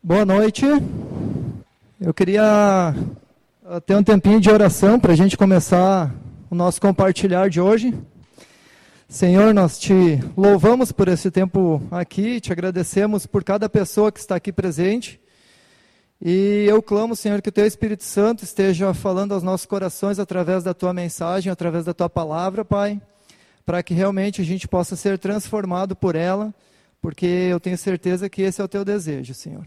Boa noite. Eu queria uh, ter um tempinho de oração para a gente começar o nosso compartilhar de hoje. Senhor, nós te louvamos por esse tempo aqui, te agradecemos por cada pessoa que está aqui presente. E eu clamo, Senhor, que o Teu Espírito Santo esteja falando aos nossos corações através da Tua mensagem, através da Tua palavra, Pai, para que realmente a gente possa ser transformado por ela, porque eu tenho certeza que esse é o Teu desejo, Senhor.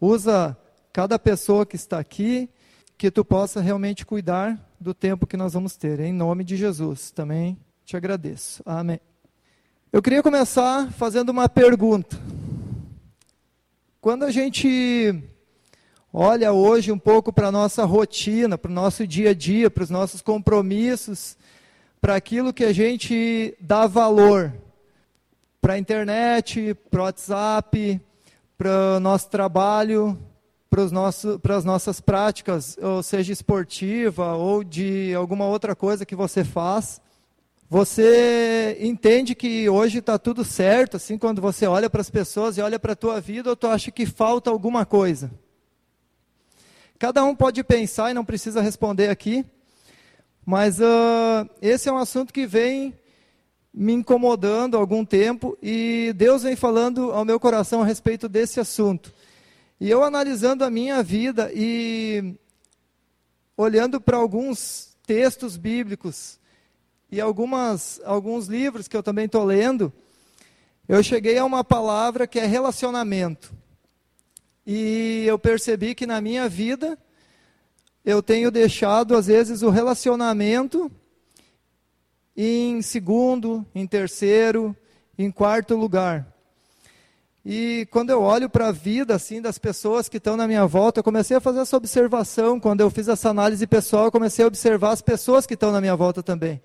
Usa cada pessoa que está aqui, que Tu possa realmente cuidar do tempo que nós vamos ter. Em nome de Jesus, também te agradeço. Amém. Eu queria começar fazendo uma pergunta. Quando a gente olha hoje um pouco para a nossa rotina, para o nosso dia a dia, para os nossos compromissos, para aquilo que a gente dá valor, para a internet, para o WhatsApp, para o nosso trabalho, para, os nossos, para as nossas práticas, ou seja, esportiva ou de alguma outra coisa que você faz. Você entende que hoje está tudo certo, assim, quando você olha para as pessoas e olha para a tua vida, ou tu acha que falta alguma coisa? Cada um pode pensar e não precisa responder aqui, mas uh, esse é um assunto que vem me incomodando há algum tempo e Deus vem falando ao meu coração a respeito desse assunto. E eu analisando a minha vida e olhando para alguns textos bíblicos e algumas, alguns livros que eu também estou lendo, eu cheguei a uma palavra que é relacionamento. E eu percebi que na minha vida eu tenho deixado, às vezes, o relacionamento em segundo, em terceiro, em quarto lugar. E quando eu olho para a vida assim das pessoas que estão na minha volta, eu comecei a fazer essa observação. Quando eu fiz essa análise pessoal, eu comecei a observar as pessoas que estão na minha volta também.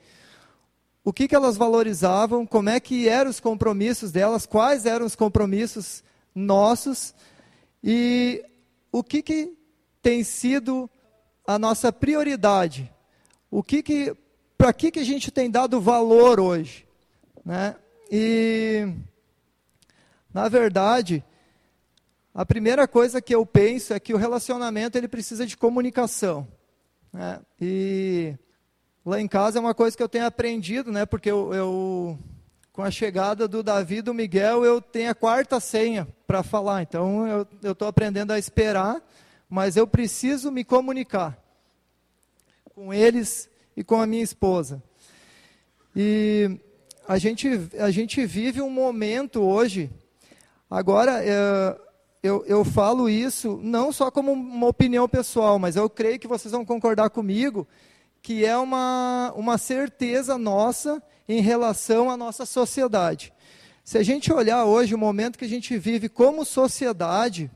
O que, que elas valorizavam, como é que eram os compromissos delas, quais eram os compromissos nossos e o que, que tem sido a nossa prioridade? O que que, para que, que a gente tem dado valor hoje? Né? E, na verdade, a primeira coisa que eu penso é que o relacionamento ele precisa de comunicação. Né? E lá em casa é uma coisa que eu tenho aprendido, né? porque eu, eu com a chegada do Davi e do Miguel, eu tenho a quarta senha para falar. Então, eu estou aprendendo a esperar, mas eu preciso me comunicar com eles e com a minha esposa. E a gente, a gente vive um momento hoje, agora, é, eu, eu falo isso não só como uma opinião pessoal, mas eu creio que vocês vão concordar comigo, que é uma, uma certeza nossa em relação à nossa sociedade. Se a gente olhar hoje o momento que a gente vive como sociedade,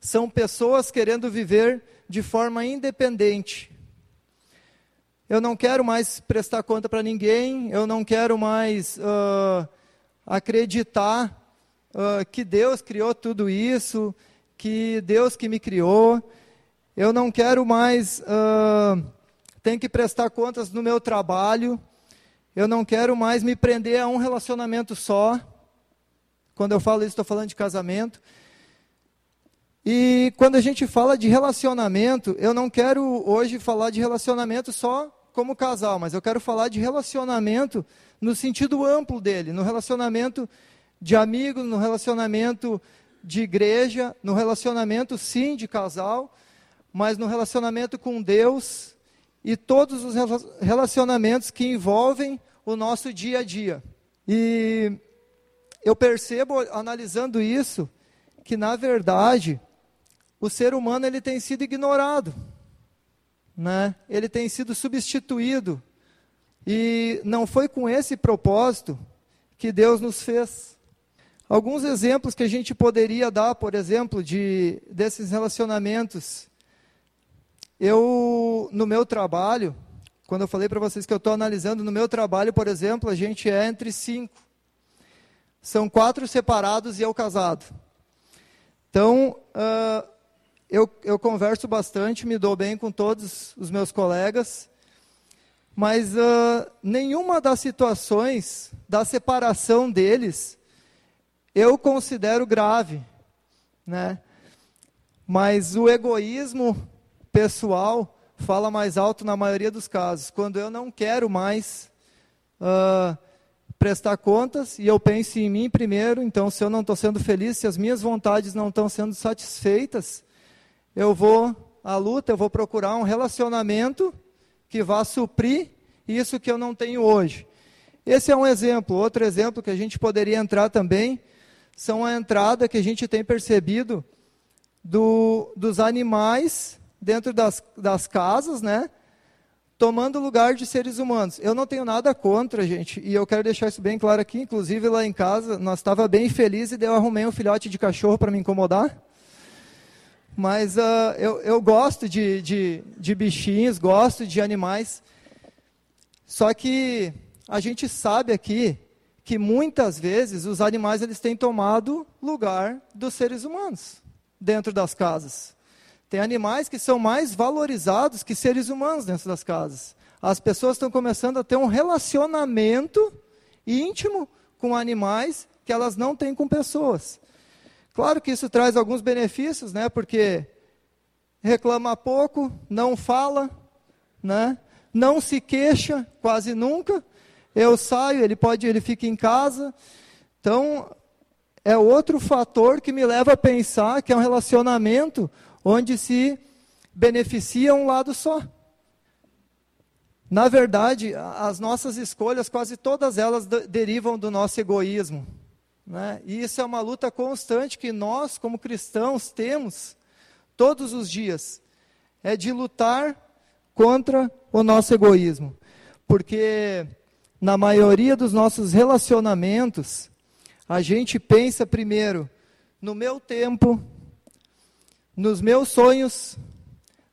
são pessoas querendo viver de forma independente. Eu não quero mais prestar conta para ninguém, eu não quero mais uh, acreditar uh, que Deus criou tudo isso, que Deus que me criou. Eu não quero mais uh, ter que prestar contas no meu trabalho. Eu não quero mais me prender a um relacionamento só. Quando eu falo isso, estou falando de casamento. E quando a gente fala de relacionamento, eu não quero hoje falar de relacionamento só como casal, mas eu quero falar de relacionamento no sentido amplo dele, no relacionamento de amigo, no relacionamento de igreja, no relacionamento sim de casal, mas no relacionamento com Deus e todos os relacionamentos que envolvem o nosso dia a dia. E eu percebo, analisando isso, que na verdade o ser humano ele tem sido ignorado, né? Ele tem sido substituído e não foi com esse propósito que Deus nos fez. Alguns exemplos que a gente poderia dar, por exemplo, de desses relacionamentos. Eu no meu trabalho, quando eu falei para vocês que eu estou analisando no meu trabalho, por exemplo, a gente é entre cinco. São quatro separados e eu casado. Então, uh, eu, eu converso bastante, me dou bem com todos os meus colegas, mas uh, nenhuma das situações da separação deles eu considero grave. né? Mas o egoísmo pessoal fala mais alto na maioria dos casos. Quando eu não quero mais uh, prestar contas e eu penso em mim primeiro, então se eu não estou sendo feliz, se as minhas vontades não estão sendo satisfeitas, eu vou à luta, eu vou procurar um relacionamento que vá suprir isso que eu não tenho hoje. Esse é um exemplo. Outro exemplo que a gente poderia entrar também são a entrada que a gente tem percebido do, dos animais dentro das, das casas, né? Tomando lugar de seres humanos. Eu não tenho nada contra, gente, e eu quero deixar isso bem claro aqui. Inclusive, lá em casa, nós estava bem feliz e eu arrumei um filhote de cachorro para me incomodar. Mas uh, eu, eu gosto de, de, de bichinhos, gosto de animais. Só que a gente sabe aqui que muitas vezes os animais eles têm tomado lugar dos seres humanos dentro das casas. Tem animais que são mais valorizados que seres humanos dentro das casas. As pessoas estão começando a ter um relacionamento íntimo com animais que elas não têm com pessoas. Claro que isso traz alguns benefícios, né? Porque reclama pouco, não fala, né? Não se queixa quase nunca. Eu saio, ele pode, ele fica em casa. Então, é outro fator que me leva a pensar que é um relacionamento onde se beneficia um lado só. Na verdade, as nossas escolhas, quase todas elas derivam do nosso egoísmo. Né? E isso é uma luta constante que nós, como cristãos, temos todos os dias. É de lutar contra o nosso egoísmo. Porque na maioria dos nossos relacionamentos, a gente pensa primeiro no meu tempo, nos meus sonhos,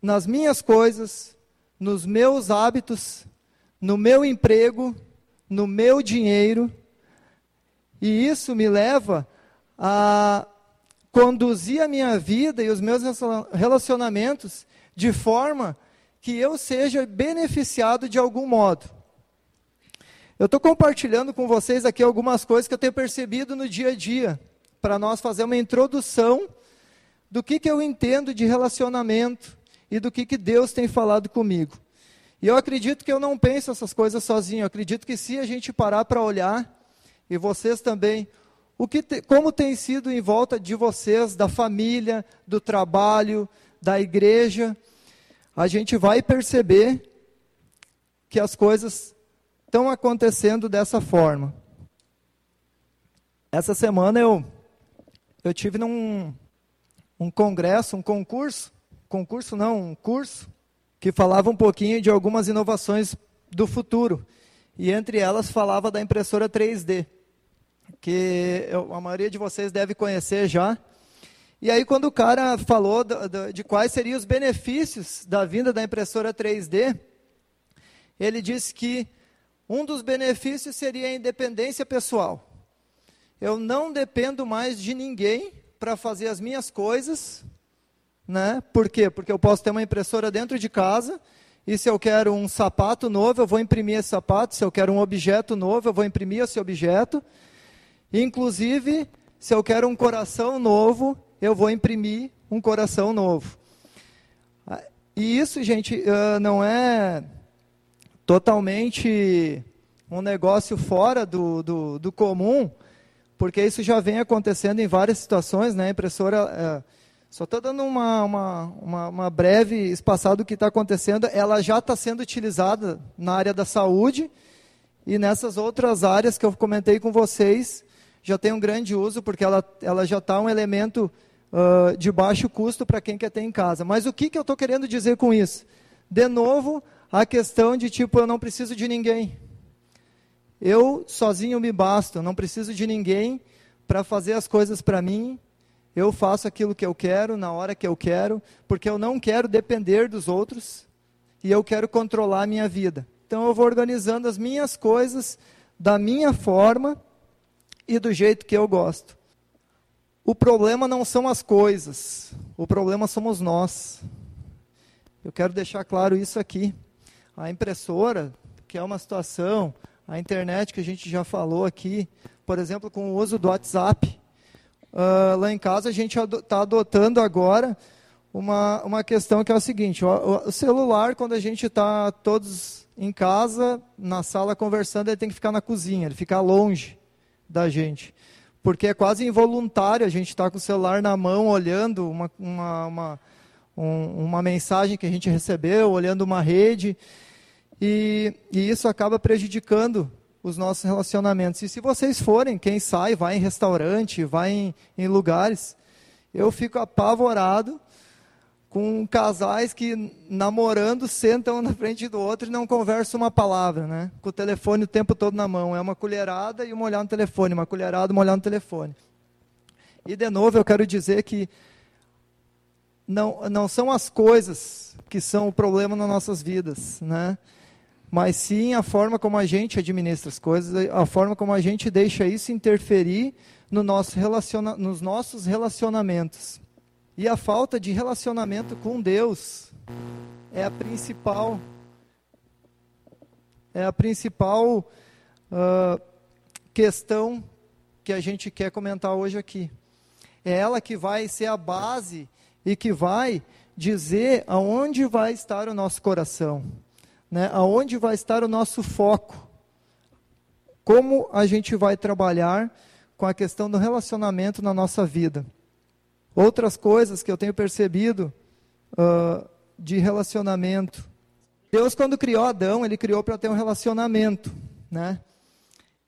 nas minhas coisas, nos meus hábitos, no meu emprego, no meu dinheiro. E isso me leva a conduzir a minha vida e os meus relacionamentos de forma que eu seja beneficiado de algum modo. Eu estou compartilhando com vocês aqui algumas coisas que eu tenho percebido no dia a dia, para nós fazer uma introdução do que, que eu entendo de relacionamento e do que, que Deus tem falado comigo. E eu acredito que eu não penso essas coisas sozinho, eu acredito que se a gente parar para olhar, e vocês também, o que te, como tem sido em volta de vocês, da família, do trabalho, da igreja, a gente vai perceber que as coisas estão acontecendo dessa forma. Essa semana eu eu tive num um congresso, um concurso, concurso não, um curso que falava um pouquinho de algumas inovações do futuro. E entre elas falava da impressora 3D, que a maioria de vocês deve conhecer já. E aí quando o cara falou de quais seriam os benefícios da vinda da impressora 3D, ele disse que um dos benefícios seria a independência pessoal. Eu não dependo mais de ninguém para fazer as minhas coisas, né? Por quê? Porque eu posso ter uma impressora dentro de casa e se eu quero um sapato novo, eu vou imprimir esse sapato. Se eu quero um objeto novo, eu vou imprimir esse objeto. Inclusive, se eu quero um coração novo, eu vou imprimir um coração novo. E isso, gente, não é totalmente um negócio fora do, do, do, comum, porque isso já vem acontecendo em várias situações, né? A impressora, é, só estou dando uma, uma, uma, uma, breve espaçada do que está acontecendo, ela já está sendo utilizada na área da saúde e nessas outras áreas que eu comentei com vocês, já tem um grande uso, porque ela, ela já está um elemento uh, de baixo custo para quem quer ter em casa. Mas o que, que eu estou querendo dizer com isso? De novo, a questão de tipo, eu não preciso de ninguém. Eu sozinho me basto, não preciso de ninguém para fazer as coisas para mim. Eu faço aquilo que eu quero, na hora que eu quero, porque eu não quero depender dos outros e eu quero controlar a minha vida. Então eu vou organizando as minhas coisas da minha forma e do jeito que eu gosto. O problema não são as coisas, o problema somos nós. Eu quero deixar claro isso aqui a impressora, que é uma situação, a internet que a gente já falou aqui, por exemplo, com o uso do WhatsApp. Uh, lá em casa a gente está adotando agora uma, uma questão que é o seguinte: o, o celular, quando a gente está todos em casa, na sala conversando, ele tem que ficar na cozinha, ele fica longe da gente. Porque é quase involuntário a gente estar tá com o celular na mão, olhando uma, uma, uma, um, uma mensagem que a gente recebeu, olhando uma rede. E, e isso acaba prejudicando os nossos relacionamentos. E se vocês forem, quem sai, vai em restaurante, vai em, em lugares, eu fico apavorado com casais que namorando sentam na frente do outro e não conversam uma palavra, né? Com o telefone o tempo todo na mão. É uma colherada e uma olhada no telefone, uma colherada uma olhada no telefone. E de novo eu quero dizer que não, não são as coisas que são o problema nas nossas vidas, né? Mas sim a forma como a gente administra as coisas, a forma como a gente deixa isso interferir no nosso relaciona nos nossos relacionamentos. E a falta de relacionamento com Deus é a principal é a principal uh, questão que a gente quer comentar hoje aqui. É ela que vai ser a base e que vai dizer aonde vai estar o nosso coração, né? aonde vai estar o nosso foco, como a gente vai trabalhar com a questão do relacionamento na nossa vida. Outras coisas que eu tenho percebido uh, de relacionamento. Deus, quando criou Adão, ele criou para ter um relacionamento, né?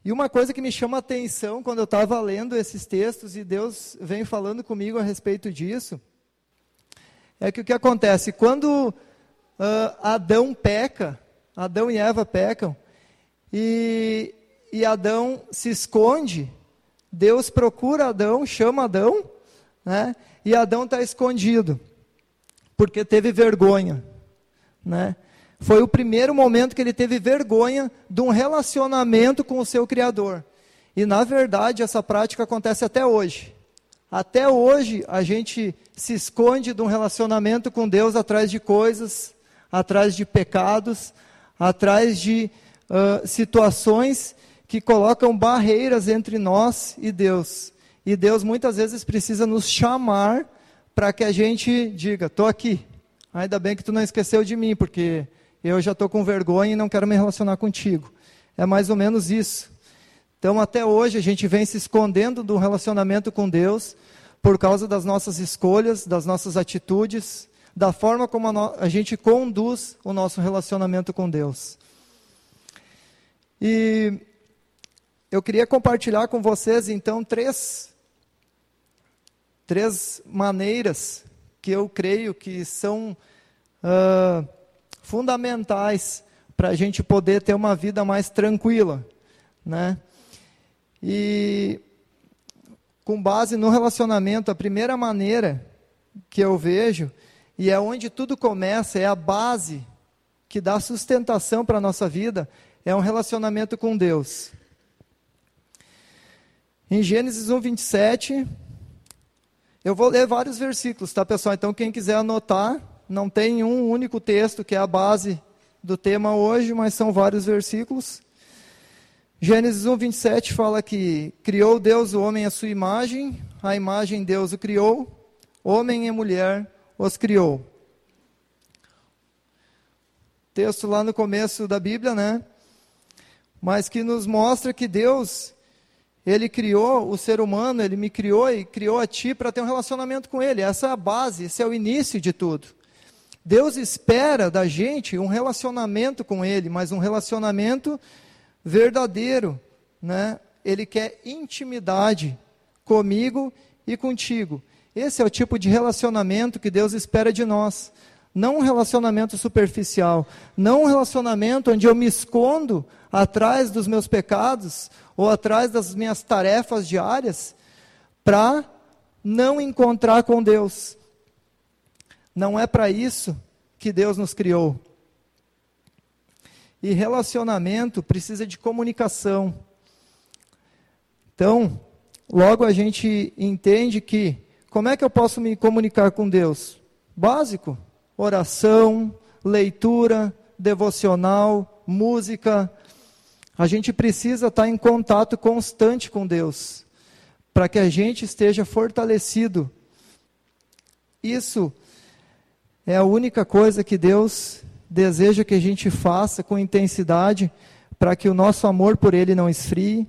E uma coisa que me chama a atenção quando eu estava lendo esses textos e Deus vem falando comigo a respeito disso, é que o que acontece? Quando uh, Adão peca, Adão e Eva pecam, e, e Adão se esconde, Deus procura Adão, chama Adão, né? E Adão está escondido, porque teve vergonha, né? Foi o primeiro momento que ele teve vergonha de um relacionamento com o seu Criador. E na verdade essa prática acontece até hoje. Até hoje a gente se esconde de um relacionamento com Deus atrás de coisas, atrás de pecados, atrás de uh, situações que colocam barreiras entre nós e Deus. E Deus muitas vezes precisa nos chamar para que a gente diga: estou aqui. Ainda bem que tu não esqueceu de mim, porque eu já estou com vergonha e não quero me relacionar contigo. É mais ou menos isso. Então, até hoje, a gente vem se escondendo do relacionamento com Deus por causa das nossas escolhas, das nossas atitudes, da forma como a, a gente conduz o nosso relacionamento com Deus. E eu queria compartilhar com vocês, então, três três maneiras que eu creio que são uh, fundamentais para a gente poder ter uma vida mais tranquila, né? E com base no relacionamento, a primeira maneira que eu vejo e é onde tudo começa, é a base que dá sustentação para a nossa vida, é um relacionamento com Deus. Em Gênesis 1, 27, eu vou ler vários versículos, tá, pessoal? Então, quem quiser anotar, não tem um único texto que é a base do tema hoje, mas são vários versículos. Gênesis 1, 27 fala que criou Deus o homem à sua imagem, a imagem Deus o criou, homem e mulher os criou. Texto lá no começo da Bíblia, né? Mas que nos mostra que Deus ele criou o ser humano, ele me criou e criou a ti para ter um relacionamento com ele. Essa é a base, esse é o início de tudo. Deus espera da gente um relacionamento com ele, mas um relacionamento verdadeiro, né? Ele quer intimidade comigo e contigo. Esse é o tipo de relacionamento que Deus espera de nós. Não um relacionamento superficial, não um relacionamento onde eu me escondo atrás dos meus pecados ou atrás das minhas tarefas diárias para não encontrar com Deus. Não é para isso que Deus nos criou. E relacionamento precisa de comunicação. Então, logo a gente entende que como é que eu posso me comunicar com Deus? Básico: oração, leitura, devocional, música, a gente precisa estar em contato constante com Deus, para que a gente esteja fortalecido. Isso é a única coisa que Deus deseja que a gente faça com intensidade para que o nosso amor por Ele não esfrie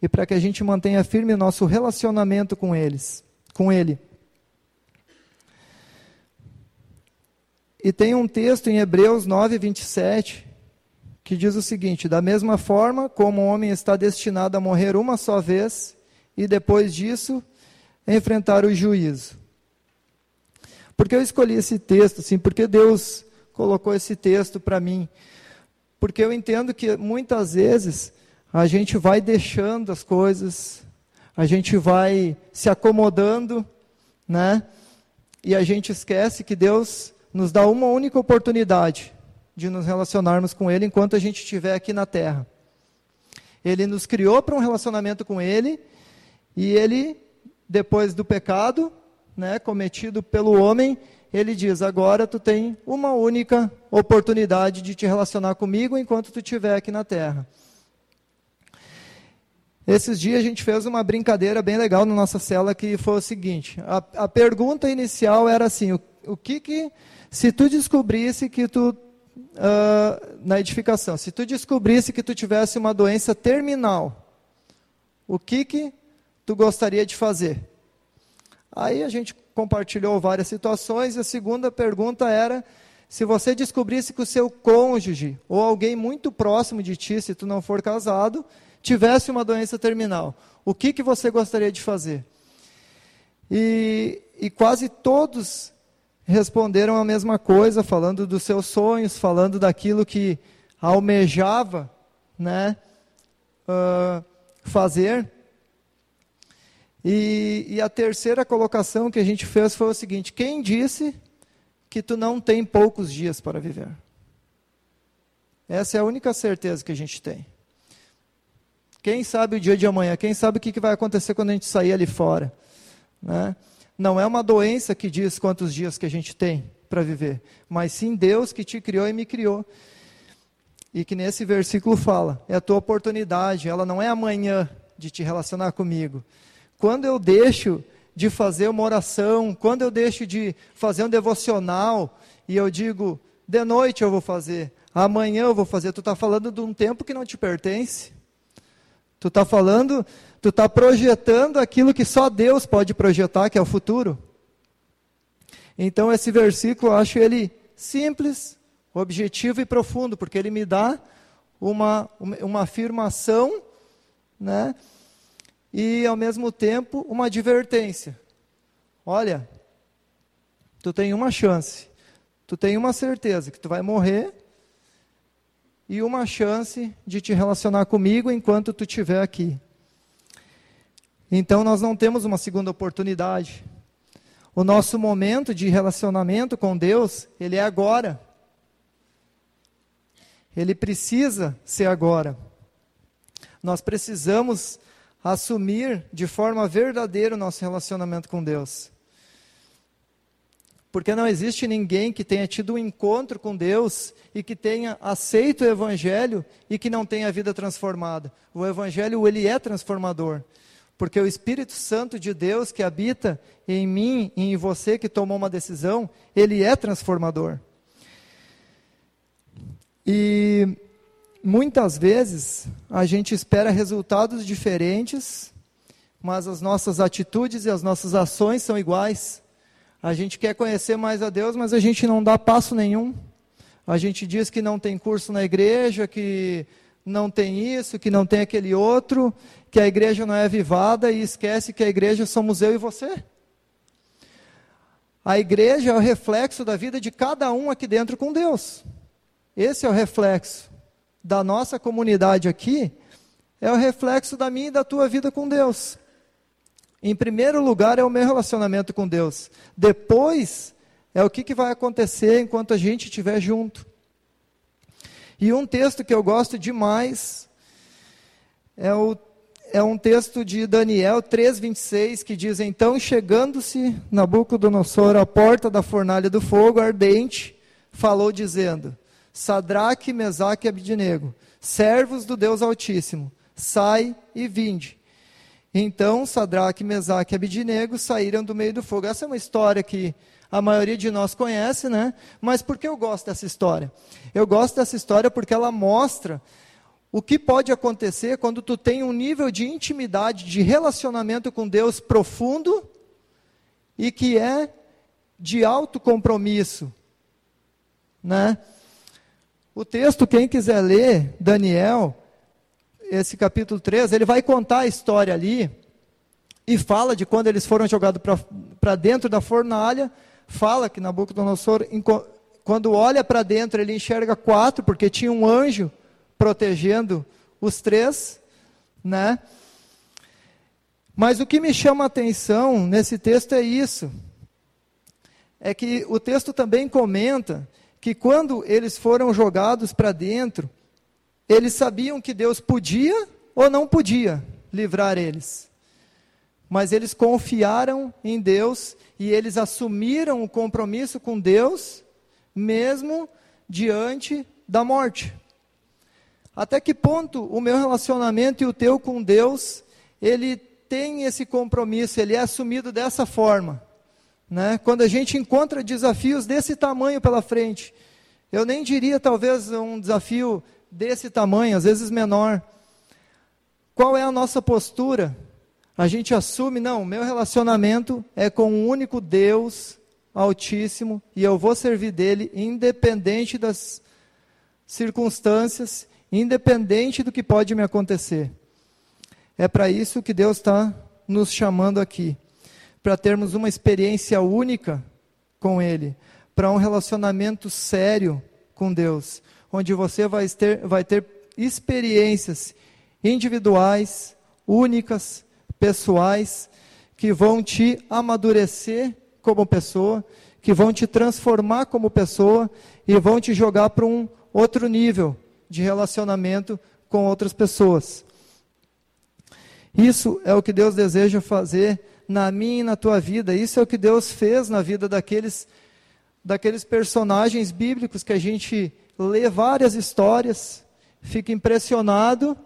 e para que a gente mantenha firme o nosso relacionamento com eles, com Ele. E tem um texto em Hebreus 9, 27, que diz o seguinte: Da mesma forma como o homem está destinado a morrer uma só vez, e depois disso enfrentar o juízo. Por que eu escolhi esse texto? Assim, porque Deus colocou esse texto para mim? Porque eu entendo que muitas vezes a gente vai deixando as coisas, a gente vai se acomodando, né? E a gente esquece que Deus nos dá uma única oportunidade de nos relacionarmos com Ele enquanto a gente estiver aqui na Terra. Ele nos criou para um relacionamento com Ele e Ele, depois do pecado, né, cometido pelo homem, Ele diz: agora tu tem uma única oportunidade de te relacionar comigo enquanto tu estiver aqui na Terra. Esses dias a gente fez uma brincadeira bem legal na nossa cela que foi o seguinte: a, a pergunta inicial era assim, o, o que que se tu descobrisse que tu uh, na edificação, se tu descobrisse que tu tivesse uma doença terminal, o que que tu gostaria de fazer? Aí a gente compartilhou várias situações e a segunda pergunta era se você descobrisse que o seu cônjuge ou alguém muito próximo de ti, se tu não for casado, tivesse uma doença terminal, o que, que você gostaria de fazer? E, e quase todos responderam a mesma coisa, falando dos seus sonhos, falando daquilo que almejava né, uh, fazer. E, e, a terceira colocação que a gente fez foi o seguinte: quem disse que tu não tem poucos dias para viver? Essa é a única certeza que a gente tem. Quem sabe o dia de amanhã? Quem sabe o que vai acontecer quando a gente sair ali fora? Né? Não é uma doença que diz quantos dias que a gente tem para viver, mas sim Deus que te criou e me criou. E que nesse versículo fala: é a tua oportunidade, ela não é amanhã de te relacionar comigo. Quando eu deixo de fazer uma oração, quando eu deixo de fazer um devocional e eu digo, de noite eu vou fazer, amanhã eu vou fazer, tu está falando de um tempo que não te pertence. Tu está falando, tu está projetando aquilo que só Deus pode projetar, que é o futuro. Então esse versículo eu acho ele simples, objetivo e profundo, porque ele me dá uma, uma afirmação, né? E ao mesmo tempo uma advertência. Olha, tu tem uma chance, tu tem uma certeza que tu vai morrer e uma chance de te relacionar comigo enquanto tu estiver aqui. Então nós não temos uma segunda oportunidade. O nosso momento de relacionamento com Deus, ele é agora. Ele precisa ser agora. Nós precisamos assumir de forma verdadeira o nosso relacionamento com Deus. Porque não existe ninguém que tenha tido um encontro com Deus e que tenha aceito o evangelho e que não tenha a vida transformada. O evangelho ele é transformador. Porque o Espírito Santo de Deus que habita em mim e em você que tomou uma decisão, ele é transformador. E muitas vezes a gente espera resultados diferentes, mas as nossas atitudes e as nossas ações são iguais. A gente quer conhecer mais a Deus, mas a gente não dá passo nenhum. A gente diz que não tem curso na igreja, que não tem isso, que não tem aquele outro, que a igreja não é avivada e esquece que a igreja somos eu e você. A igreja é o reflexo da vida de cada um aqui dentro com Deus. Esse é o reflexo da nossa comunidade aqui, é o reflexo da minha e da tua vida com Deus. Em primeiro lugar é o meu relacionamento com Deus. Depois é o que, que vai acontecer enquanto a gente estiver junto. E um texto que eu gosto demais é, o, é um texto de Daniel 3,26 que diz: Então, chegando-se Nabucodonosor à porta da fornalha do fogo ardente, falou, dizendo: Sadraque, Mesaque e Abidnego, servos do Deus Altíssimo, sai e vinde. Então, Sadraque, Mesaque e Abidinego saíram do meio do fogo. Essa é uma história que a maioria de nós conhece, né? Mas por que eu gosto dessa história? Eu gosto dessa história porque ela mostra o que pode acontecer quando tu tem um nível de intimidade, de relacionamento com Deus profundo e que é de alto compromisso, né? O texto, quem quiser ler, Daniel, esse capítulo 3, ele vai contar a história ali e fala de quando eles foram jogados para dentro da fornalha, fala que Nabucodonosor, quando olha para dentro, ele enxerga quatro, porque tinha um anjo protegendo os três, né? Mas o que me chama a atenção nesse texto é isso. É que o texto também comenta que quando eles foram jogados para dentro, eles sabiam que Deus podia ou não podia livrar eles. Mas eles confiaram em Deus e eles assumiram o compromisso com Deus, mesmo diante da morte. Até que ponto o meu relacionamento e o teu com Deus, ele tem esse compromisso, ele é assumido dessa forma. Né? Quando a gente encontra desafios desse tamanho pela frente, eu nem diria talvez um desafio desse tamanho, às vezes menor. Qual é a nossa postura? A gente assume, não, meu relacionamento é com um único Deus Altíssimo e eu vou servir dele independente das circunstâncias independente do que pode me acontecer. É para isso que Deus está nos chamando aqui, para termos uma experiência única com Ele, para um relacionamento sério com Deus, onde você vai ter, vai ter experiências individuais, únicas, pessoais, que vão te amadurecer como pessoa, que vão te transformar como pessoa e vão te jogar para um outro nível de relacionamento com outras pessoas. Isso é o que Deus deseja fazer na minha e na tua vida. Isso é o que Deus fez na vida daqueles daqueles personagens bíblicos que a gente lê várias histórias, fica impressionado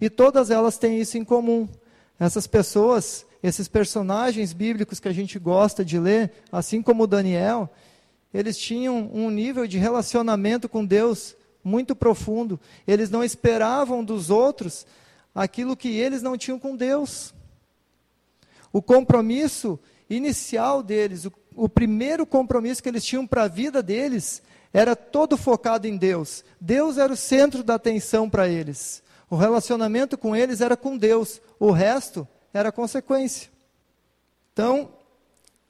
e todas elas têm isso em comum. Essas pessoas, esses personagens bíblicos que a gente gosta de ler, assim como Daniel, eles tinham um nível de relacionamento com Deus muito profundo. Eles não esperavam dos outros aquilo que eles não tinham com Deus. O compromisso inicial deles, o, o primeiro compromisso que eles tinham para a vida deles, era todo focado em Deus. Deus era o centro da atenção para eles. O relacionamento com eles era com Deus, o resto era consequência. Então,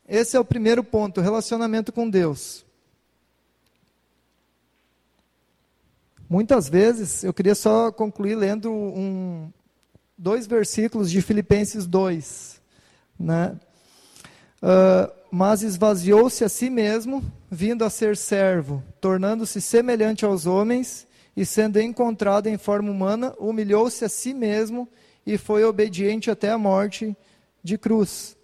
esse é o primeiro ponto, relacionamento com Deus. Muitas vezes, eu queria só concluir lendo um, dois versículos de Filipenses 2. Né? Uh, mas esvaziou-se a si mesmo, vindo a ser servo, tornando-se semelhante aos homens, e sendo encontrado em forma humana, humilhou-se a si mesmo e foi obediente até a morte de cruz.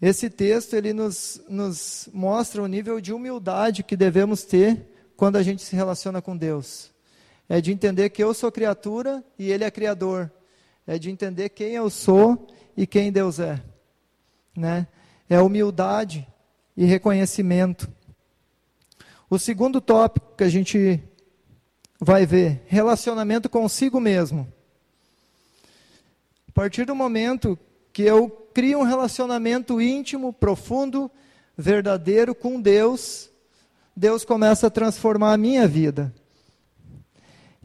Esse texto ele nos, nos mostra o nível de humildade que devemos ter quando a gente se relaciona com Deus. É de entender que eu sou criatura e Ele é Criador. É de entender quem eu sou e quem Deus é. Né? É humildade e reconhecimento. O segundo tópico que a gente vai ver, relacionamento consigo mesmo. A partir do momento que eu crio um relacionamento íntimo, profundo, verdadeiro com Deus, Deus começa a transformar a minha vida.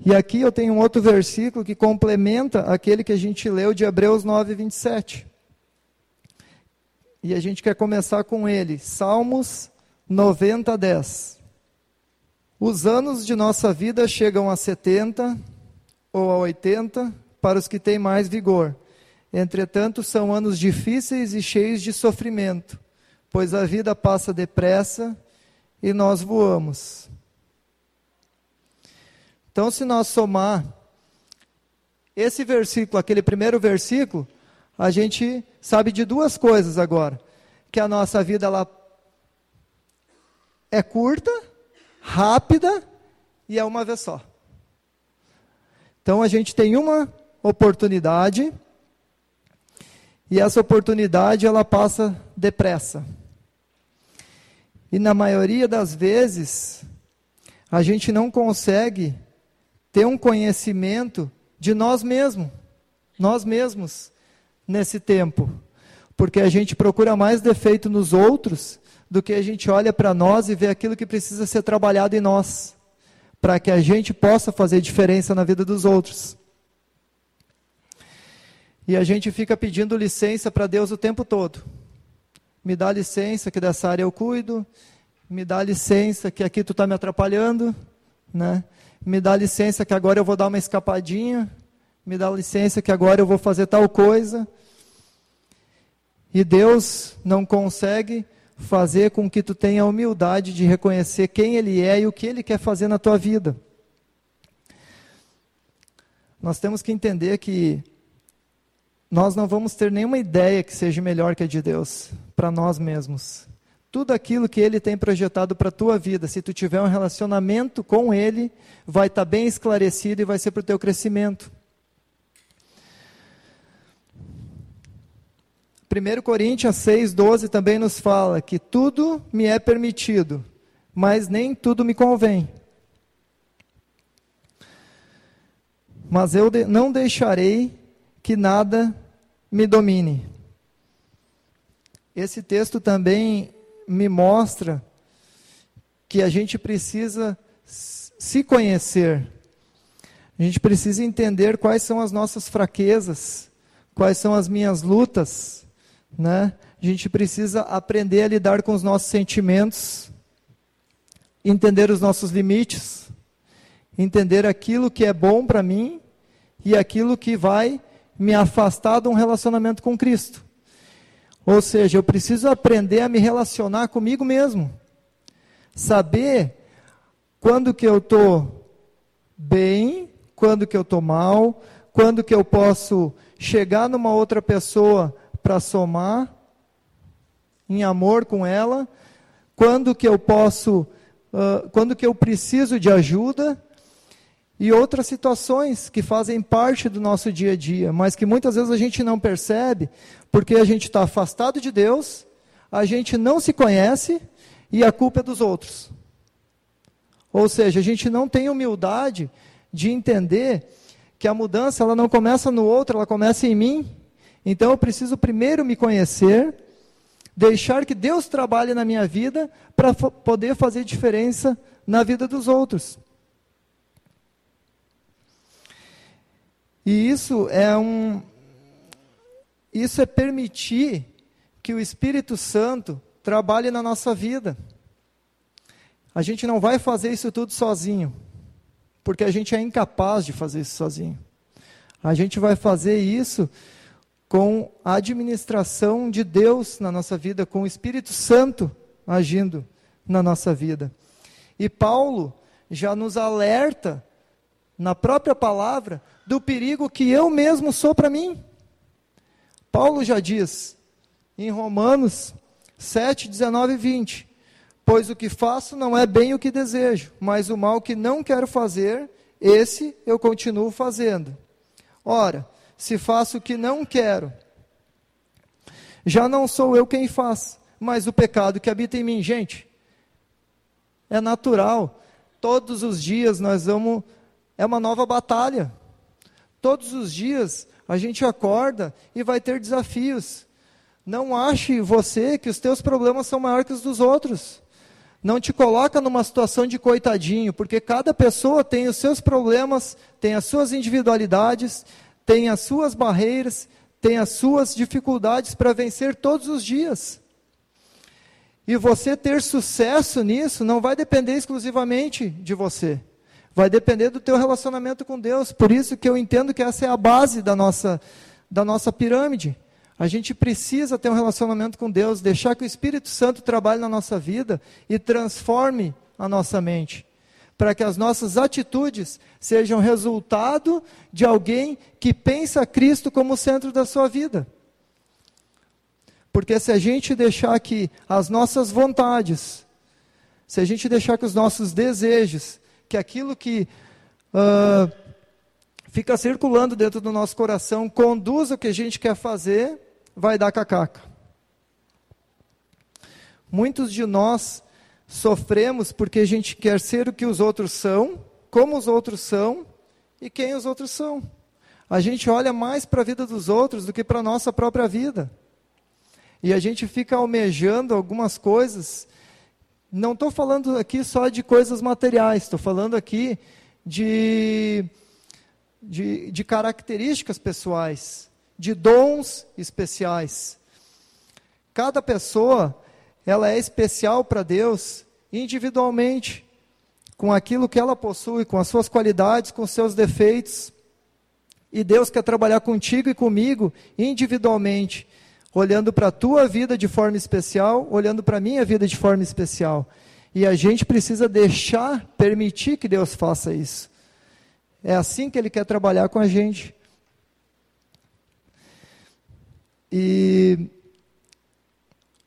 E aqui eu tenho um outro versículo que complementa aquele que a gente leu de Hebreus 9, 27. E a gente quer começar com ele, Salmos 90, 10. Os anos de nossa vida chegam a 70 ou a 80 para os que têm mais vigor. Entretanto, são anos difíceis e cheios de sofrimento, pois a vida passa depressa e nós voamos. Então, se nós somar esse versículo, aquele primeiro versículo, a gente sabe de duas coisas agora: que a nossa vida ela é curta, rápida e é uma vez só. Então a gente tem uma oportunidade e essa oportunidade ela passa depressa. E na maioria das vezes, a gente não consegue ter um conhecimento de nós mesmos, nós mesmos, nesse tempo. Porque a gente procura mais defeito nos outros do que a gente olha para nós e vê aquilo que precisa ser trabalhado em nós, para que a gente possa fazer diferença na vida dos outros. E a gente fica pedindo licença para Deus o tempo todo. Me dá licença que dessa área eu cuido, me dá licença que aqui tu está me atrapalhando, né? Me dá licença que agora eu vou dar uma escapadinha, me dá licença que agora eu vou fazer tal coisa. E Deus não consegue fazer com que tu tenha a humildade de reconhecer quem Ele é e o que Ele quer fazer na tua vida. Nós temos que entender que nós não vamos ter nenhuma ideia que seja melhor que a de Deus para nós mesmos. Tudo aquilo que Ele tem projetado para a tua vida, se tu tiver um relacionamento com Ele, vai estar tá bem esclarecido e vai ser para o teu crescimento. 1 Coríntios 6, 12 também nos fala que tudo me é permitido, mas nem tudo me convém. Mas eu não deixarei que nada me domine. Esse texto também me mostra que a gente precisa se conhecer. A gente precisa entender quais são as nossas fraquezas, quais são as minhas lutas, né? A gente precisa aprender a lidar com os nossos sentimentos, entender os nossos limites, entender aquilo que é bom para mim e aquilo que vai me afastar de um relacionamento com Cristo. Ou seja, eu preciso aprender a me relacionar comigo mesmo. Saber quando que eu estou bem, quando que eu estou mal, quando que eu posso chegar numa outra pessoa para somar em amor com ela, quando que eu posso, uh, quando que eu preciso de ajuda e outras situações que fazem parte do nosso dia a dia, mas que muitas vezes a gente não percebe, porque a gente está afastado de Deus, a gente não se conhece e a culpa é dos outros. Ou seja, a gente não tem humildade de entender que a mudança ela não começa no outro, ela começa em mim. Então eu preciso primeiro me conhecer, deixar que Deus trabalhe na minha vida para poder fazer diferença na vida dos outros. E isso é um isso é permitir que o Espírito Santo trabalhe na nossa vida. A gente não vai fazer isso tudo sozinho, porque a gente é incapaz de fazer isso sozinho. A gente vai fazer isso com a administração de Deus na nossa vida, com o Espírito Santo agindo na nossa vida. E Paulo já nos alerta na própria palavra do perigo que eu mesmo sou para mim. Paulo já diz em Romanos 7, 19 e 20: Pois o que faço não é bem o que desejo, mas o mal que não quero fazer, esse eu continuo fazendo. Ora, se faço o que não quero, já não sou eu quem faz, mas o pecado que habita em mim. Gente, é natural. Todos os dias nós vamos é uma nova batalha. Todos os dias a gente acorda e vai ter desafios. Não ache você que os teus problemas são maiores que os dos outros. Não te coloca numa situação de coitadinho, porque cada pessoa tem os seus problemas, tem as suas individualidades, tem as suas barreiras, tem as suas dificuldades para vencer todos os dias. E você ter sucesso nisso não vai depender exclusivamente de você. Vai depender do teu relacionamento com Deus. Por isso que eu entendo que essa é a base da nossa, da nossa pirâmide. A gente precisa ter um relacionamento com Deus, deixar que o Espírito Santo trabalhe na nossa vida e transforme a nossa mente, para que as nossas atitudes sejam resultado de alguém que pensa Cristo como centro da sua vida. Porque se a gente deixar que as nossas vontades, se a gente deixar que os nossos desejos que aquilo que uh, fica circulando dentro do nosso coração conduza o que a gente quer fazer, vai dar cacaca. Muitos de nós sofremos porque a gente quer ser o que os outros são, como os outros são e quem os outros são. A gente olha mais para a vida dos outros do que para a nossa própria vida. E a gente fica almejando algumas coisas. Não estou falando aqui só de coisas materiais, estou falando aqui de, de, de características pessoais, de dons especiais. Cada pessoa ela é especial para Deus individualmente, com aquilo que ela possui, com as suas qualidades, com seus defeitos. E Deus quer trabalhar contigo e comigo individualmente, olhando para a tua vida de forma especial, olhando para a minha vida de forma especial. E a gente precisa deixar, permitir que Deus faça isso. É assim que Ele quer trabalhar com a gente. E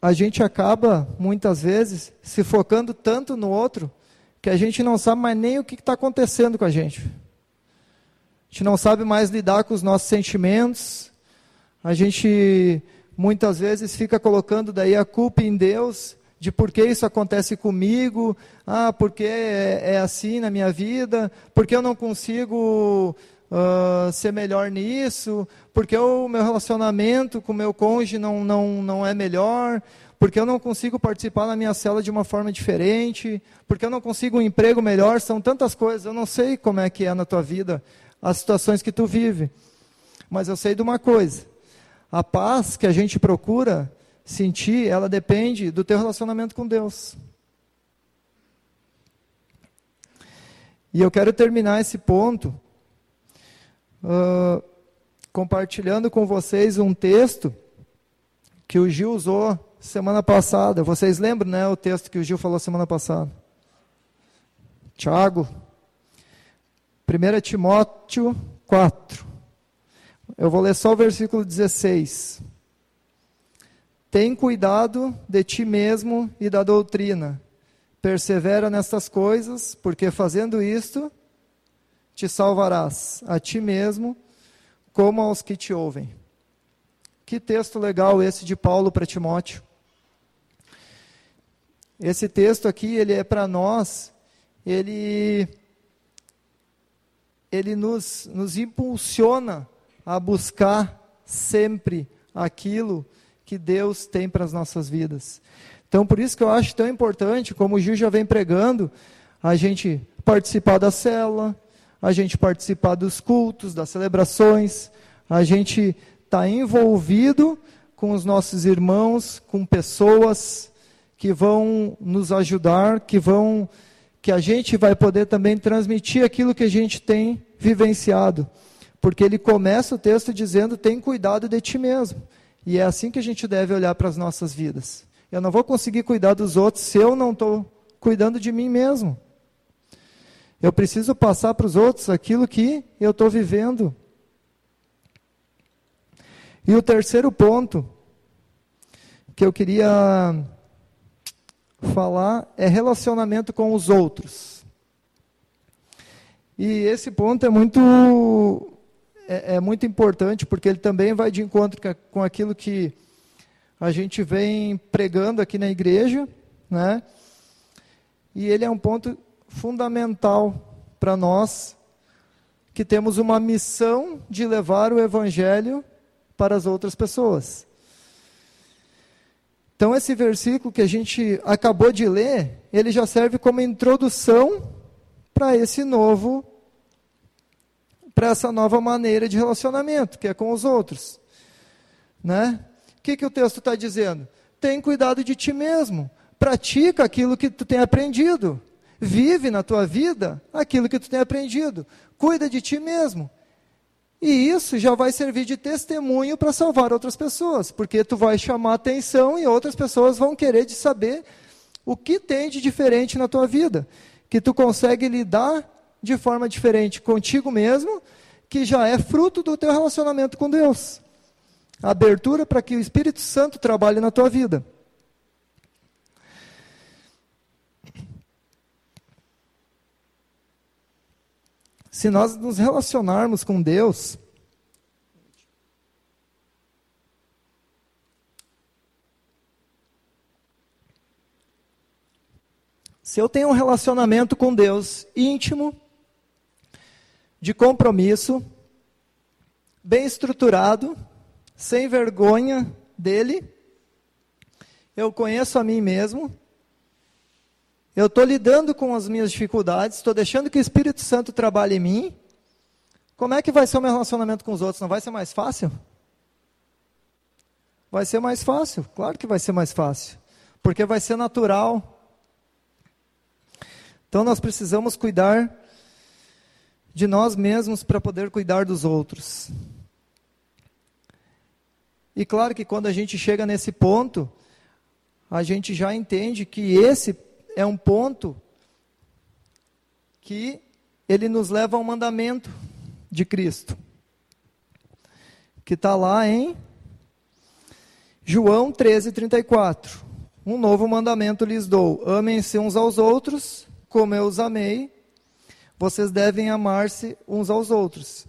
a gente acaba, muitas vezes, se focando tanto no outro, que a gente não sabe mais nem o que está acontecendo com a gente. A gente não sabe mais lidar com os nossos sentimentos. A gente, muitas vezes, fica colocando daí a culpa em Deus de por que isso acontece comigo, ah, porque é, é assim na minha vida, porque eu não consigo uh, ser melhor nisso, porque o meu relacionamento com o meu cônjuge não, não, não é melhor, porque eu não consigo participar na minha cela de uma forma diferente, porque eu não consigo um emprego melhor, são tantas coisas, eu não sei como é que é na tua vida, as situações que tu vive, mas eu sei de uma coisa, a paz que a gente procura sentir, ela depende do teu relacionamento com Deus. E eu quero terminar esse ponto uh, compartilhando com vocês um texto que o Gil usou semana passada. Vocês lembram, né, o texto que o Gil falou semana passada? Tiago, 1 Timóteo 4. Eu vou ler só o versículo 16. Tem cuidado de ti mesmo e da doutrina. Persevera nestas coisas, porque fazendo isto, te salvarás a ti mesmo, como aos que te ouvem. Que texto legal esse de Paulo para Timóteo. Esse texto aqui, ele é para nós, ele ele nos, nos impulsiona a buscar sempre aquilo que Deus tem para as nossas vidas. Então, por isso que eu acho tão importante, como o Gil já vem pregando, a gente participar da célula, a gente participar dos cultos, das celebrações, a gente está envolvido com os nossos irmãos, com pessoas que vão nos ajudar, que vão que a gente vai poder também transmitir aquilo que a gente tem vivenciado. Porque ele começa o texto dizendo: "Tem cuidado de ti mesmo". E é assim que a gente deve olhar para as nossas vidas. Eu não vou conseguir cuidar dos outros se eu não estou cuidando de mim mesmo. Eu preciso passar para os outros aquilo que eu estou vivendo. E o terceiro ponto que eu queria falar é relacionamento com os outros. E esse ponto é muito é, é, muito importante porque ele também vai de encontro com aquilo que a gente vem pregando aqui na igreja, né? E ele é um ponto fundamental para nós que temos uma missão de levar o evangelho para as outras pessoas. Então esse versículo que a gente acabou de ler, ele já serve como introdução para esse novo para essa nova maneira de relacionamento, que é com os outros, né? O que, que o texto está dizendo? Tem cuidado de ti mesmo, pratica aquilo que tu tem aprendido. Vive na tua vida aquilo que tu tem aprendido. Cuida de ti mesmo. E isso já vai servir de testemunho para salvar outras pessoas, porque tu vai chamar atenção e outras pessoas vão querer de saber o que tem de diferente na tua vida, que tu consegue lidar de forma diferente contigo mesmo, que já é fruto do teu relacionamento com Deus. Abertura para que o Espírito Santo trabalhe na tua vida. Se nós nos relacionarmos com Deus, se eu tenho um relacionamento com Deus íntimo, de compromisso, bem estruturado, sem vergonha dele, eu conheço a mim mesmo, eu estou lidando com as minhas dificuldades, estou deixando que o Espírito Santo trabalhe em mim, como é que vai ser o meu relacionamento com os outros? Não vai ser mais fácil? Vai ser mais fácil, claro que vai ser mais fácil, porque vai ser natural. Então nós precisamos cuidar de nós mesmos para poder cuidar dos outros. E claro que quando a gente chega nesse ponto, a gente já entende que esse é um ponto que ele nos leva ao mandamento de Cristo, que está lá em João 13, 34. Um novo mandamento lhes dou: amem-se uns aos outros, como eu os amei, vocês devem amar-se uns aos outros.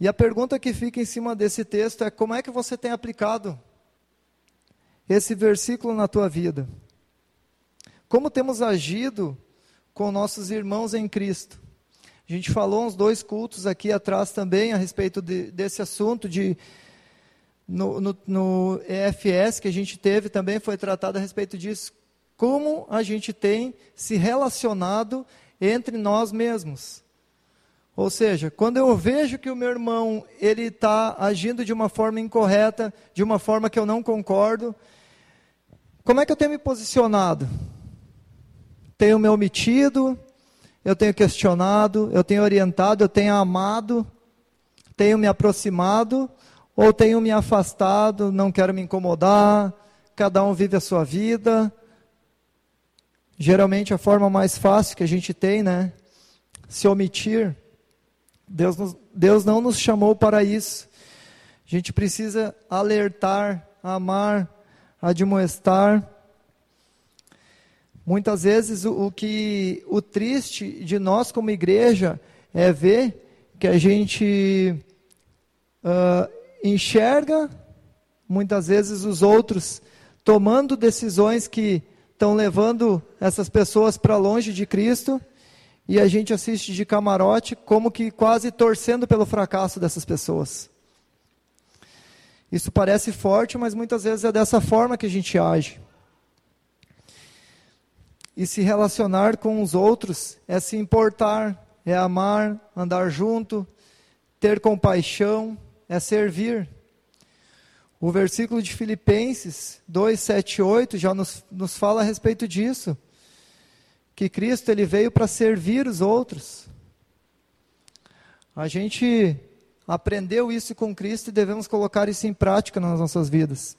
E a pergunta que fica em cima desse texto é: como é que você tem aplicado esse versículo na tua vida? Como temos agido com nossos irmãos em Cristo? A gente falou uns dois cultos aqui atrás também a respeito de, desse assunto de no, no, no, EFS que a gente teve também foi tratado a respeito disso. Como a gente tem se relacionado entre nós mesmos. Ou seja, quando eu vejo que o meu irmão ele está agindo de uma forma incorreta, de uma forma que eu não concordo, como é que eu tenho me posicionado? Tenho me omitido? eu tenho questionado, eu tenho orientado, eu tenho amado, tenho me aproximado ou tenho me afastado, não quero me incomodar, cada um vive a sua vida. Geralmente a forma mais fácil que a gente tem, né? Se omitir. Deus, nos, Deus não nos chamou para isso. A gente precisa alertar, amar, admoestar Muitas vezes o, o, que o triste de nós como igreja é ver que a gente uh, enxerga muitas vezes os outros tomando decisões que estão levando essas pessoas para longe de Cristo e a gente assiste de camarote como que quase torcendo pelo fracasso dessas pessoas. Isso parece forte, mas muitas vezes é dessa forma que a gente age. E se relacionar com os outros é se importar, é amar, andar junto, ter compaixão, é servir. O versículo de Filipenses 2, 7 8 já nos, nos fala a respeito disso. Que Cristo ele veio para servir os outros. A gente aprendeu isso com Cristo e devemos colocar isso em prática nas nossas vidas.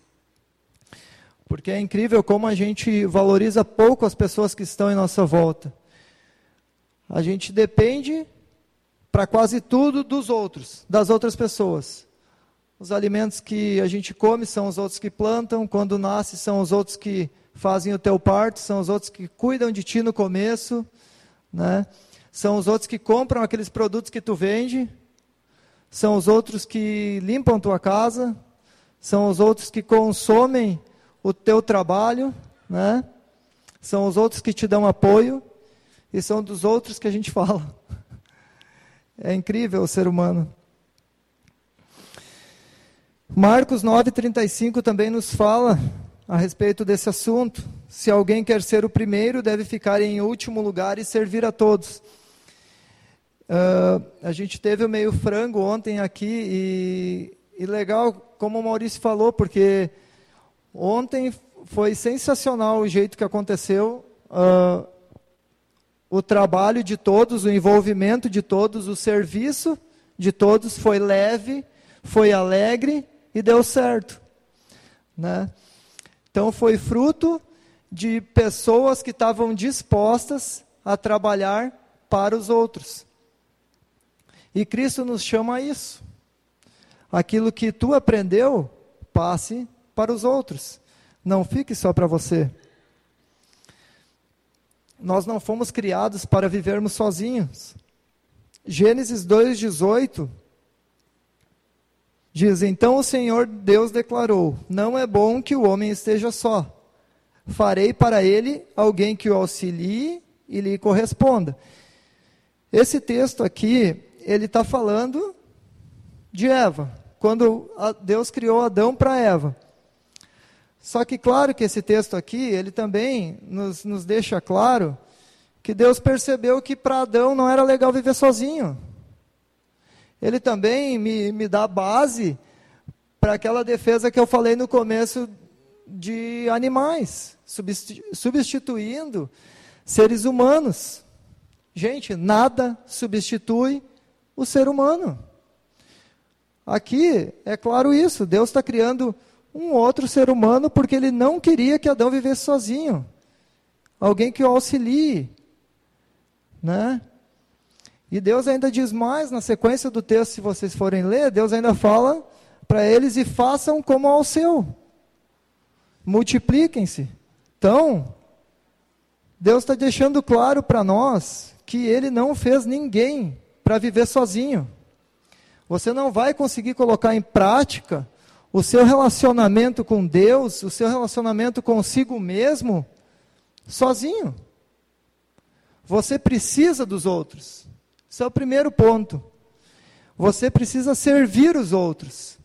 Porque é incrível como a gente valoriza pouco as pessoas que estão em nossa volta. A gente depende para quase tudo dos outros, das outras pessoas. Os alimentos que a gente come são os outros que plantam, quando nasce são os outros que fazem o teu parto, são os outros que cuidam de ti no começo, né? São os outros que compram aqueles produtos que tu vende, são os outros que limpam tua casa, são os outros que consomem o teu trabalho, né? São os outros que te dão apoio e são dos outros que a gente fala. É incrível o ser humano. Marcos 9:35 também nos fala a respeito desse assunto. Se alguém quer ser o primeiro, deve ficar em último lugar e servir a todos. Uh, a gente teve o meio frango ontem aqui e, e legal, como o Maurício falou, porque Ontem foi sensacional o jeito que aconteceu. Uh, o trabalho de todos, o envolvimento de todos, o serviço de todos foi leve, foi alegre e deu certo. Né? Então foi fruto de pessoas que estavam dispostas a trabalhar para os outros. E Cristo nos chama a isso. Aquilo que tu aprendeu, passe para os outros. Não fique só para você. Nós não fomos criados para vivermos sozinhos. Gênesis 2,18 diz: Então o Senhor Deus declarou: Não é bom que o homem esteja só. farei para ele alguém que o auxilie e lhe corresponda. Esse texto aqui, ele está falando de Eva, quando Deus criou Adão para Eva. Só que, claro que esse texto aqui, ele também nos, nos deixa claro que Deus percebeu que para Adão não era legal viver sozinho. Ele também me, me dá base para aquela defesa que eu falei no começo de animais, substituindo seres humanos. Gente, nada substitui o ser humano. Aqui é claro isso: Deus está criando um outro ser humano porque ele não queria que Adão vivesse sozinho. Alguém que o auxilie. Né? E Deus ainda diz mais na sequência do texto, se vocês forem ler, Deus ainda fala para eles e façam como ao seu. Multipliquem-se. Então, Deus está deixando claro para nós que Ele não fez ninguém para viver sozinho. Você não vai conseguir colocar em prática o seu relacionamento com Deus, o seu relacionamento consigo mesmo, sozinho. Você precisa dos outros. Esse é o primeiro ponto. Você precisa servir os outros.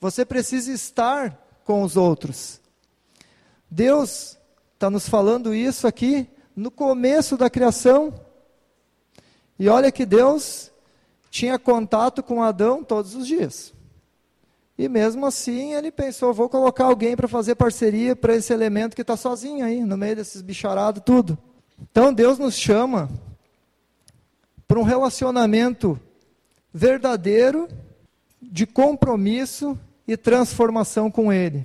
Você precisa estar com os outros. Deus está nos falando isso aqui no começo da criação. E olha que Deus tinha contato com Adão todos os dias. E mesmo assim ele pensou: vou colocar alguém para fazer parceria para esse elemento que está sozinho aí, no meio desses bicharados, tudo. Então Deus nos chama para um relacionamento verdadeiro, de compromisso e transformação com Ele.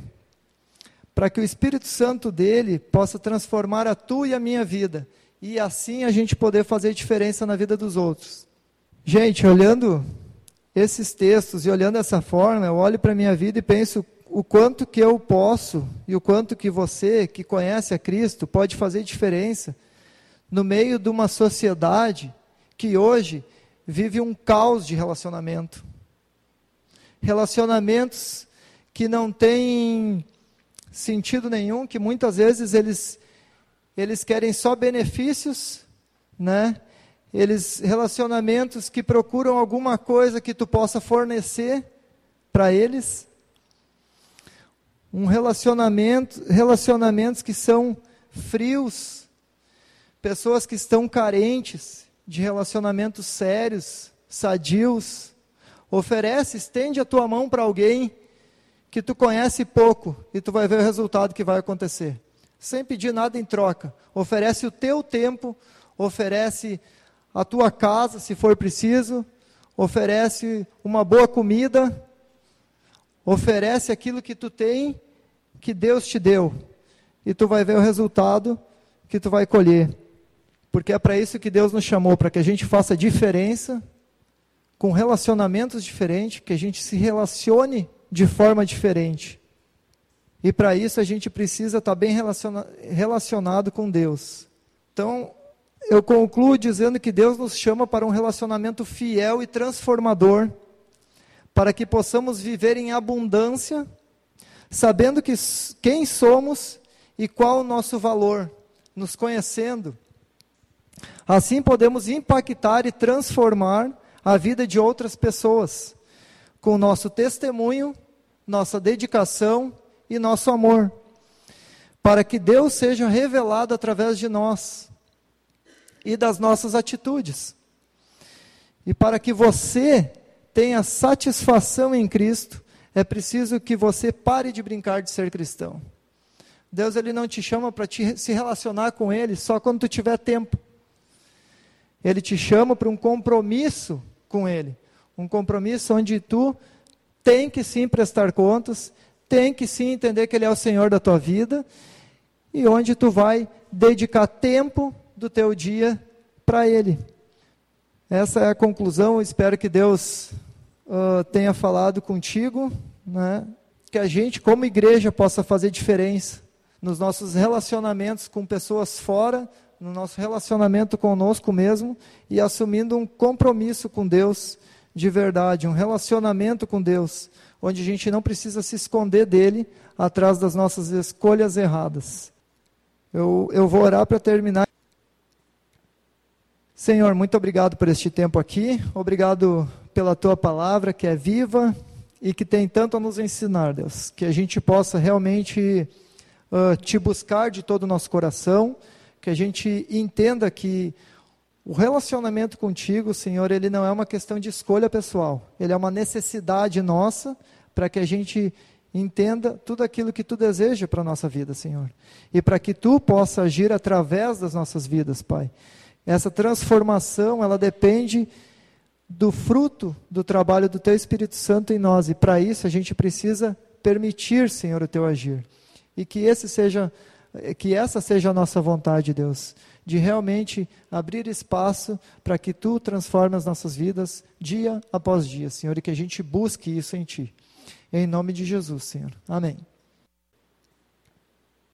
Para que o Espírito Santo dele possa transformar a tua e a minha vida. E assim a gente poder fazer diferença na vida dos outros. Gente, olhando esses textos e olhando dessa forma, eu olho para a minha vida e penso o quanto que eu posso e o quanto que você, que conhece a Cristo, pode fazer diferença no meio de uma sociedade que hoje vive um caos de relacionamento. Relacionamentos que não têm sentido nenhum, que muitas vezes eles, eles querem só benefícios, né? Eles relacionamentos que procuram alguma coisa que tu possa fornecer para eles. Um relacionamento, relacionamentos que são frios, pessoas que estão carentes de relacionamentos sérios, sadios. Oferece, estende a tua mão para alguém que tu conhece pouco e tu vai ver o resultado que vai acontecer. Sem pedir nada em troca. Oferece o teu tempo, oferece a tua casa, se for preciso, oferece uma boa comida, oferece aquilo que tu tem, que Deus te deu, e tu vai ver o resultado que tu vai colher. Porque é para isso que Deus nos chamou, para que a gente faça diferença, com relacionamentos diferentes, que a gente se relacione de forma diferente. E para isso a gente precisa estar bem relaciona relacionado com Deus. Então, eu concluo dizendo que Deus nos chama para um relacionamento fiel e transformador, para que possamos viver em abundância, sabendo que, quem somos e qual o nosso valor, nos conhecendo. Assim podemos impactar e transformar a vida de outras pessoas, com nosso testemunho, nossa dedicação e nosso amor, para que Deus seja revelado através de nós e das nossas atitudes. E para que você tenha satisfação em Cristo, é preciso que você pare de brincar de ser cristão. Deus ele não te chama para se relacionar com Ele só quando tu tiver tempo. Ele te chama para um compromisso com Ele. Um compromisso onde tu tem que sim prestar contas, tem que sim entender que Ele é o Senhor da tua vida e onde tu vai dedicar tempo do teu dia para Ele. Essa é a conclusão. Espero que Deus uh, tenha falado contigo, né? que a gente, como igreja, possa fazer diferença nos nossos relacionamentos com pessoas fora, no nosso relacionamento conosco mesmo e assumindo um compromisso com Deus de verdade, um relacionamento com Deus, onde a gente não precisa se esconder dele atrás das nossas escolhas erradas. Eu, eu vou orar para terminar. Senhor, muito obrigado por este tempo aqui. Obrigado pela tua palavra que é viva e que tem tanto a nos ensinar, Deus. Que a gente possa realmente uh, te buscar de todo o nosso coração. Que a gente entenda que o relacionamento contigo, Senhor, ele não é uma questão de escolha pessoal. Ele é uma necessidade nossa para que a gente entenda tudo aquilo que tu deseja para a nossa vida, Senhor. E para que tu possa agir através das nossas vidas, Pai. Essa transformação, ela depende do fruto do trabalho do teu Espírito Santo em nós. E para isso a gente precisa permitir, Senhor, o teu agir. E que esse seja que essa seja a nossa vontade, Deus, de realmente abrir espaço para que tu transformes as nossas vidas dia após dia, Senhor, e que a gente busque isso em ti. Em nome de Jesus, Senhor. Amém.